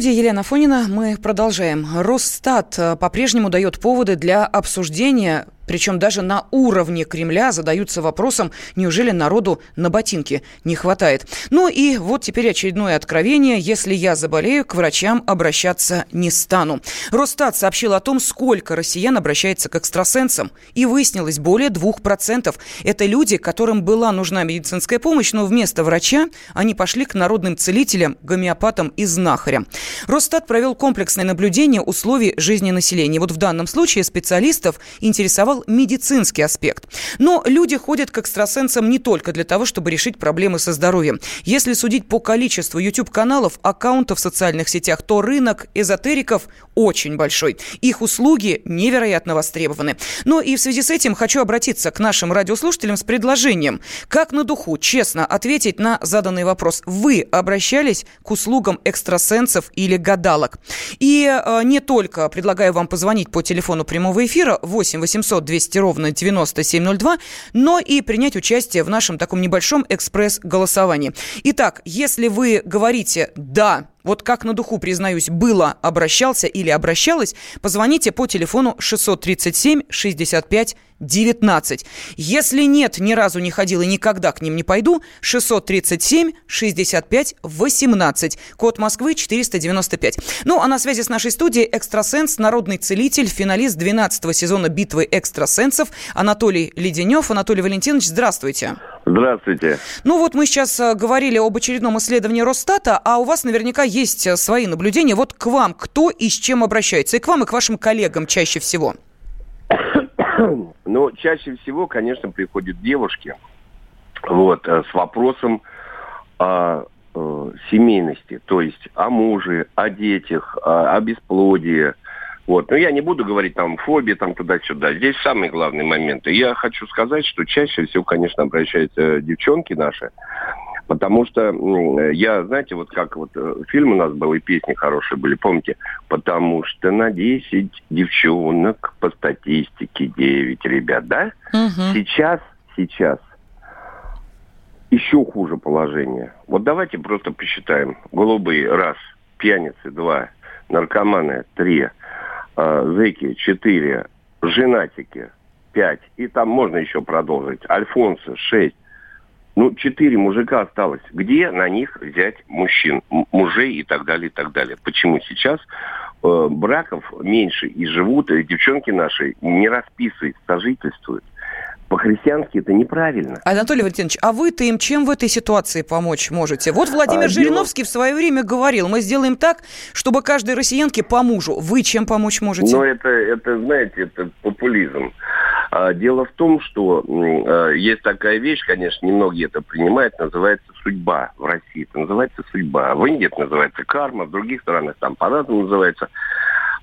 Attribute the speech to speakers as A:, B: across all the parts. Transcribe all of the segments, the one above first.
A: студии Елена Фонина. Мы продолжаем. Росстат э, по-прежнему дает поводы для обсуждения причем даже на уровне Кремля задаются вопросом, неужели народу на ботинки не хватает. Ну и вот теперь очередное откровение. Если я заболею, к врачам обращаться не стану. Росстат сообщил о том, сколько россиян обращается к экстрасенсам. И выяснилось, более 2%. Это люди, которым была нужна медицинская помощь, но вместо врача они пошли к народным целителям, гомеопатам и знахарям. Росстат провел комплексное наблюдение условий жизни населения. Вот в данном случае специалистов интересовал медицинский аспект. Но люди ходят к экстрасенсам не только для того, чтобы решить проблемы со здоровьем. Если судить по количеству YouTube-каналов, аккаунтов в социальных сетях, то рынок эзотериков очень большой. Их услуги невероятно востребованы. Но и в связи с этим хочу обратиться к нашим радиослушателям с предложением. Как на духу честно ответить на заданный вопрос. Вы обращались к услугам экстрасенсов или гадалок? И э, не только предлагаю вам позвонить по телефону прямого эфира 8 800 200 ровно 9702, но и принять участие в нашем таком небольшом экспресс-голосовании. Итак, если вы говорите «да», вот как на духу, признаюсь, было, обращался или обращалась, позвоните по телефону 637 65 19. Если нет, ни разу не ходил и никогда к ним не пойду, 637 65 18. Код Москвы 495. Ну, а на связи с нашей студией экстрасенс, народный целитель, финалист 12 сезона «Битвы экстрасенсов» Анатолий Леденев. Анатолий Валентинович, здравствуйте.
B: Здравствуйте.
A: Ну вот мы сейчас э, говорили об очередном исследовании Росстата, а у вас наверняка есть э, свои наблюдения. Вот к вам кто и с чем обращается? И к вам, и к вашим коллегам чаще всего.
B: Ну, чаще всего, конечно, приходят девушки вот, э, с вопросом о, о семейности, то есть о муже, о детях, о, о бесплодии. Вот. Но я не буду говорить там фобии, там туда-сюда. Здесь самые главные моменты. Я хочу сказать, что чаще всего, конечно, обращаются девчонки наши, Потому что я, знаете, вот как вот э, фильм у нас был, и песни хорошие были, помните? Потому что на 10 девчонок по статистике 9 ребят, да? Угу. Сейчас, сейчас еще хуже положение. Вот давайте просто посчитаем. Голубые, раз. Пьяницы, два. Наркоманы, три. Э, четыре. Женатики, пять. И там можно еще продолжить. Альфонсы, шесть. Ну, четыре мужика осталось. Где на них взять мужчин, мужей и так далее, и так далее? Почему сейчас э, браков меньше и живут, и девчонки наши не расписывают, сожительствуют? По-христиански это неправильно.
A: Анатолий Валентинович, а вы-то им чем в этой ситуации помочь можете? Вот Владимир а, Жириновский дело... в свое время говорил, мы сделаем так, чтобы каждой россиянке по мужу. Вы чем помочь можете?
B: Ну, это, это знаете, это популизм. А, дело в том, что а, есть такая вещь, конечно, немногие это принимают, называется судьба в России. Это называется судьба. В Индии это называется карма, в других странах там по-разному называется.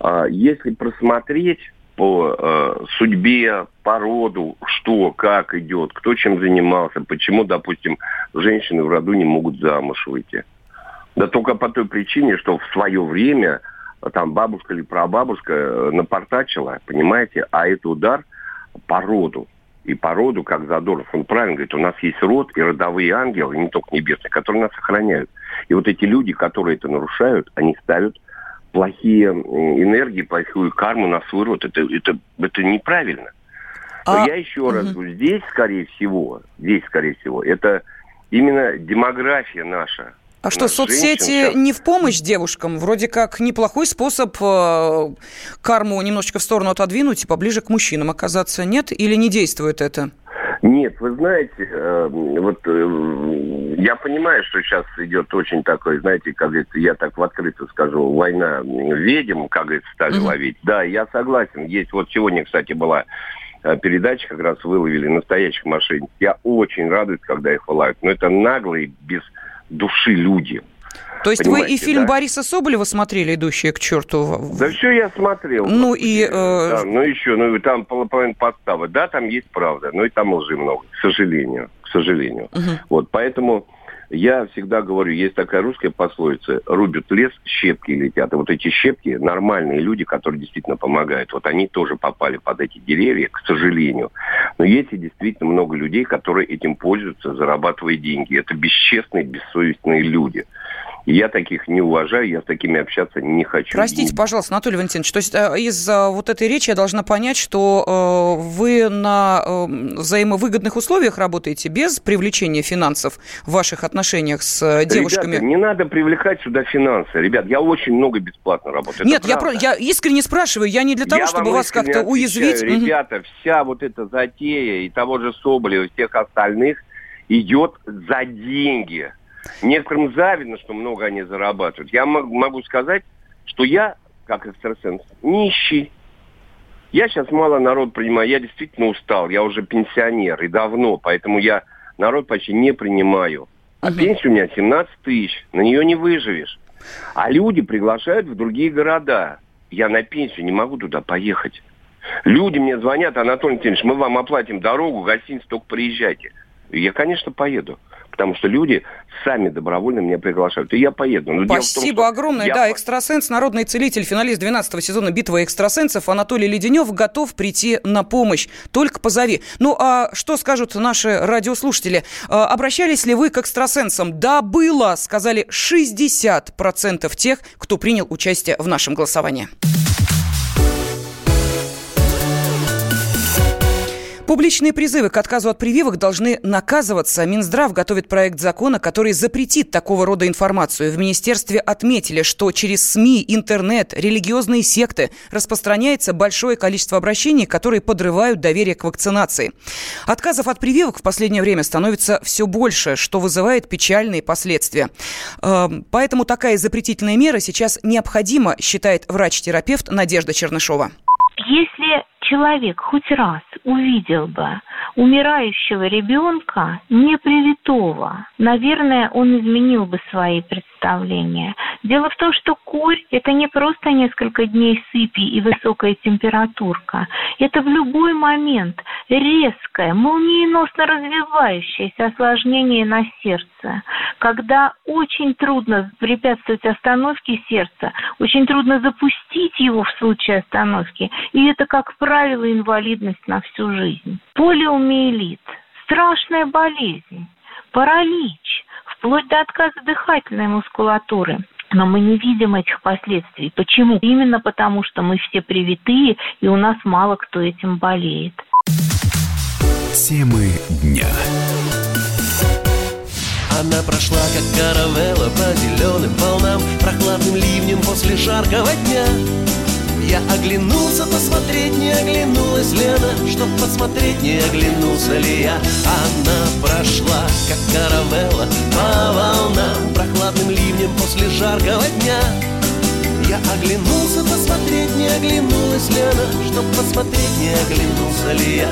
B: А, если просмотреть по э, судьбе, по роду, что, как идет, кто чем занимался, почему, допустим, женщины в роду не могут замуж выйти. Да только по той причине, что в свое время там бабушка или прабабушка э, напортачила, понимаете, а это удар по роду. И по роду, как Задоров, он правильно говорит, у нас есть род и родовые ангелы, не только небесные, которые нас охраняют. И вот эти люди, которые это нарушают, они ставят плохие энергии, плохую карму на свой род. Это, это, это неправильно. Но а... я еще раз говорю, здесь, скорее всего, здесь, скорее всего, это именно демография наша.
A: А что, соцсети женщин, не в помощь девушкам? Вроде как неплохой способ э, карму немножечко в сторону отодвинуть и поближе к мужчинам оказаться, нет? Или не действует это?
B: Нет, вы знаете, э, вот э, я понимаю, что сейчас идет очень такой, знаете, как говорится, я так в открыто скажу, война ведьм, как говорится, стали mm-hmm. ловить. Да, я согласен. Есть вот сегодня, кстати, была э, передача, как раз выловили настоящих мошенников. Я очень радуюсь, когда их вылавят. Но это наглые, без души люди.
A: То есть Понимаете, вы и фильм да? Бориса Соболева смотрели, идущие к черту?
B: Да все я смотрел.
A: Ну и... Э...
B: Да, ну еще, ну там половина подставы. Да, там есть правда, но и там лжи много, к сожалению. К сожалению. Угу. Вот, поэтому я всегда говорю, есть такая русская пословица, рубят лес, щепки летят. И вот эти щепки, нормальные люди, которые действительно помогают, вот они тоже попали под эти деревья, к сожалению. Но есть и действительно много людей, которые этим пользуются, зарабатывая деньги. Это бесчестные, бессовестные люди. Я таких не уважаю, я с такими общаться не хочу.
A: Простите, пожалуйста, Анатолий Валентинович, то есть э, из э, вот этой речи я должна понять, что э, вы на взаимовыгодных условиях работаете без привлечения финансов в ваших отношениях с девушками?
B: Ребята, не надо привлекать сюда финансы. Ребят, я очень много бесплатно работаю.
A: Нет, я, про, я искренне спрашиваю, я не для того,
B: я
A: чтобы вас как-то уязвить.
B: Ребята, вся вот эта затея и того же Соболева, и всех остальных идет за деньги. Некоторым завидно, что много они зарабатывают. Я могу сказать, что я, как экстрасенс, нищий. Я сейчас мало народ принимаю. Я действительно устал. Я уже пенсионер и давно. Поэтому я народ почти не принимаю. А угу. пенсия у меня 17 тысяч. На нее не выживешь. А люди приглашают в другие города. Я на пенсию не могу туда поехать. Люди мне звонят, Анатолий Леонидович, мы вам оплатим дорогу, гостиницу, только приезжайте. Я, конечно, поеду потому что люди сами добровольно меня приглашают. И я поеду.
A: Но Спасибо том, огромное. Я... Да, экстрасенс, народный целитель, финалист 12 сезона «Битвы экстрасенсов» Анатолий Леденев готов прийти на помощь. Только позови. Ну, а что скажут наши радиослушатели? А, обращались ли вы к экстрасенсам? Да, было, сказали 60% тех, кто принял участие в нашем голосовании. Публичные призывы к отказу от прививок должны наказываться. Минздрав готовит проект закона, который запретит такого рода информацию. В министерстве отметили, что через СМИ, интернет, религиозные секты распространяется большое количество обращений, которые подрывают доверие к вакцинации. Отказов от прививок в последнее время становится все больше, что вызывает печальные последствия. Эм, поэтому такая запретительная мера сейчас необходима, считает врач-терапевт Надежда Чернышова.
C: Если человек хоть раз увидел бы умирающего ребенка непривитого, наверное, он изменил бы свои представления. Дело в том, что корь – это не просто несколько дней сыпи и высокая температурка. Это в любой момент резкое, молниеносно развивающееся осложнение на сердце, когда очень трудно препятствовать остановке сердца, очень трудно запустить его в случае остановки, и это, как правило, инвалидность на всю жизнь. Полиомиелит – страшная болезнь, паралич, вплоть до отказа дыхательной мускулатуры – но мы не видим этих последствий. Почему? Именно потому, что мы все привитые, и у нас мало кто этим болеет.
D: Темы дня. Она прошла, как каравелла по зеленым волнам, Прохладным ливнем после жаркого дня. Я оглянулся посмотреть, не оглянулась Лена. Чтоб посмотреть, не оглянулся ли я? Она прошла, как каравелла по волнам Прохладным ливнем после жаркого дня. Я оглянулся посмотреть, не оглянулась Лена. Чтоб посмотреть, не оглянулся ли я?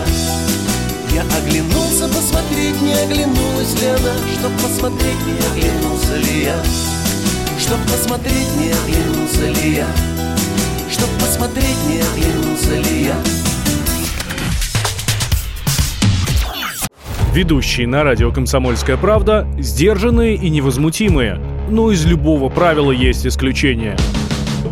D: Я оглянулся посмотреть, не оглянулась Лена. Чтоб посмотреть, не оглянулся ли я? Чтоб посмотреть, не оглянулся ли я Чтоб посмотреть, не оглянулся ли я
E: Ведущие на радио «Комсомольская правда» сдержанные и невозмутимые. Но из любого правила есть исключение –